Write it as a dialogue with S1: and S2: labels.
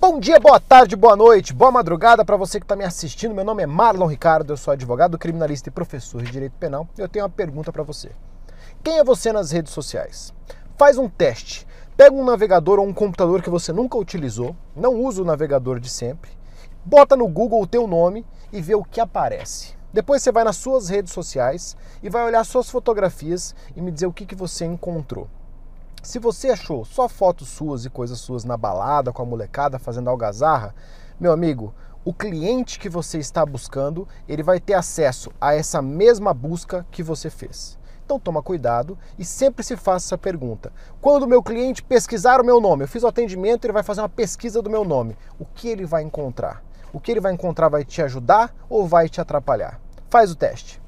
S1: Bom dia, boa tarde, boa noite, boa madrugada para você que está me assistindo. Meu nome é Marlon Ricardo, eu sou advogado, criminalista e professor de direito penal. Eu tenho uma pergunta para você. Quem é você nas redes sociais? Faz um teste. Pega um navegador ou um computador que você nunca utilizou, não usa o navegador de sempre, bota no Google o teu nome e vê o que aparece. Depois você vai nas suas redes sociais e vai olhar suas fotografias e me dizer o que, que você encontrou. Se você achou só fotos suas e coisas suas na balada com a molecada fazendo algazarra, meu amigo, o cliente que você está buscando, ele vai ter acesso a essa mesma busca que você fez. Então toma cuidado e sempre se faça essa pergunta. Quando o meu cliente pesquisar o meu nome, eu fiz o atendimento, ele vai fazer uma pesquisa do meu nome. O que ele vai encontrar? O que ele vai encontrar vai te ajudar ou vai te atrapalhar? Faz o teste.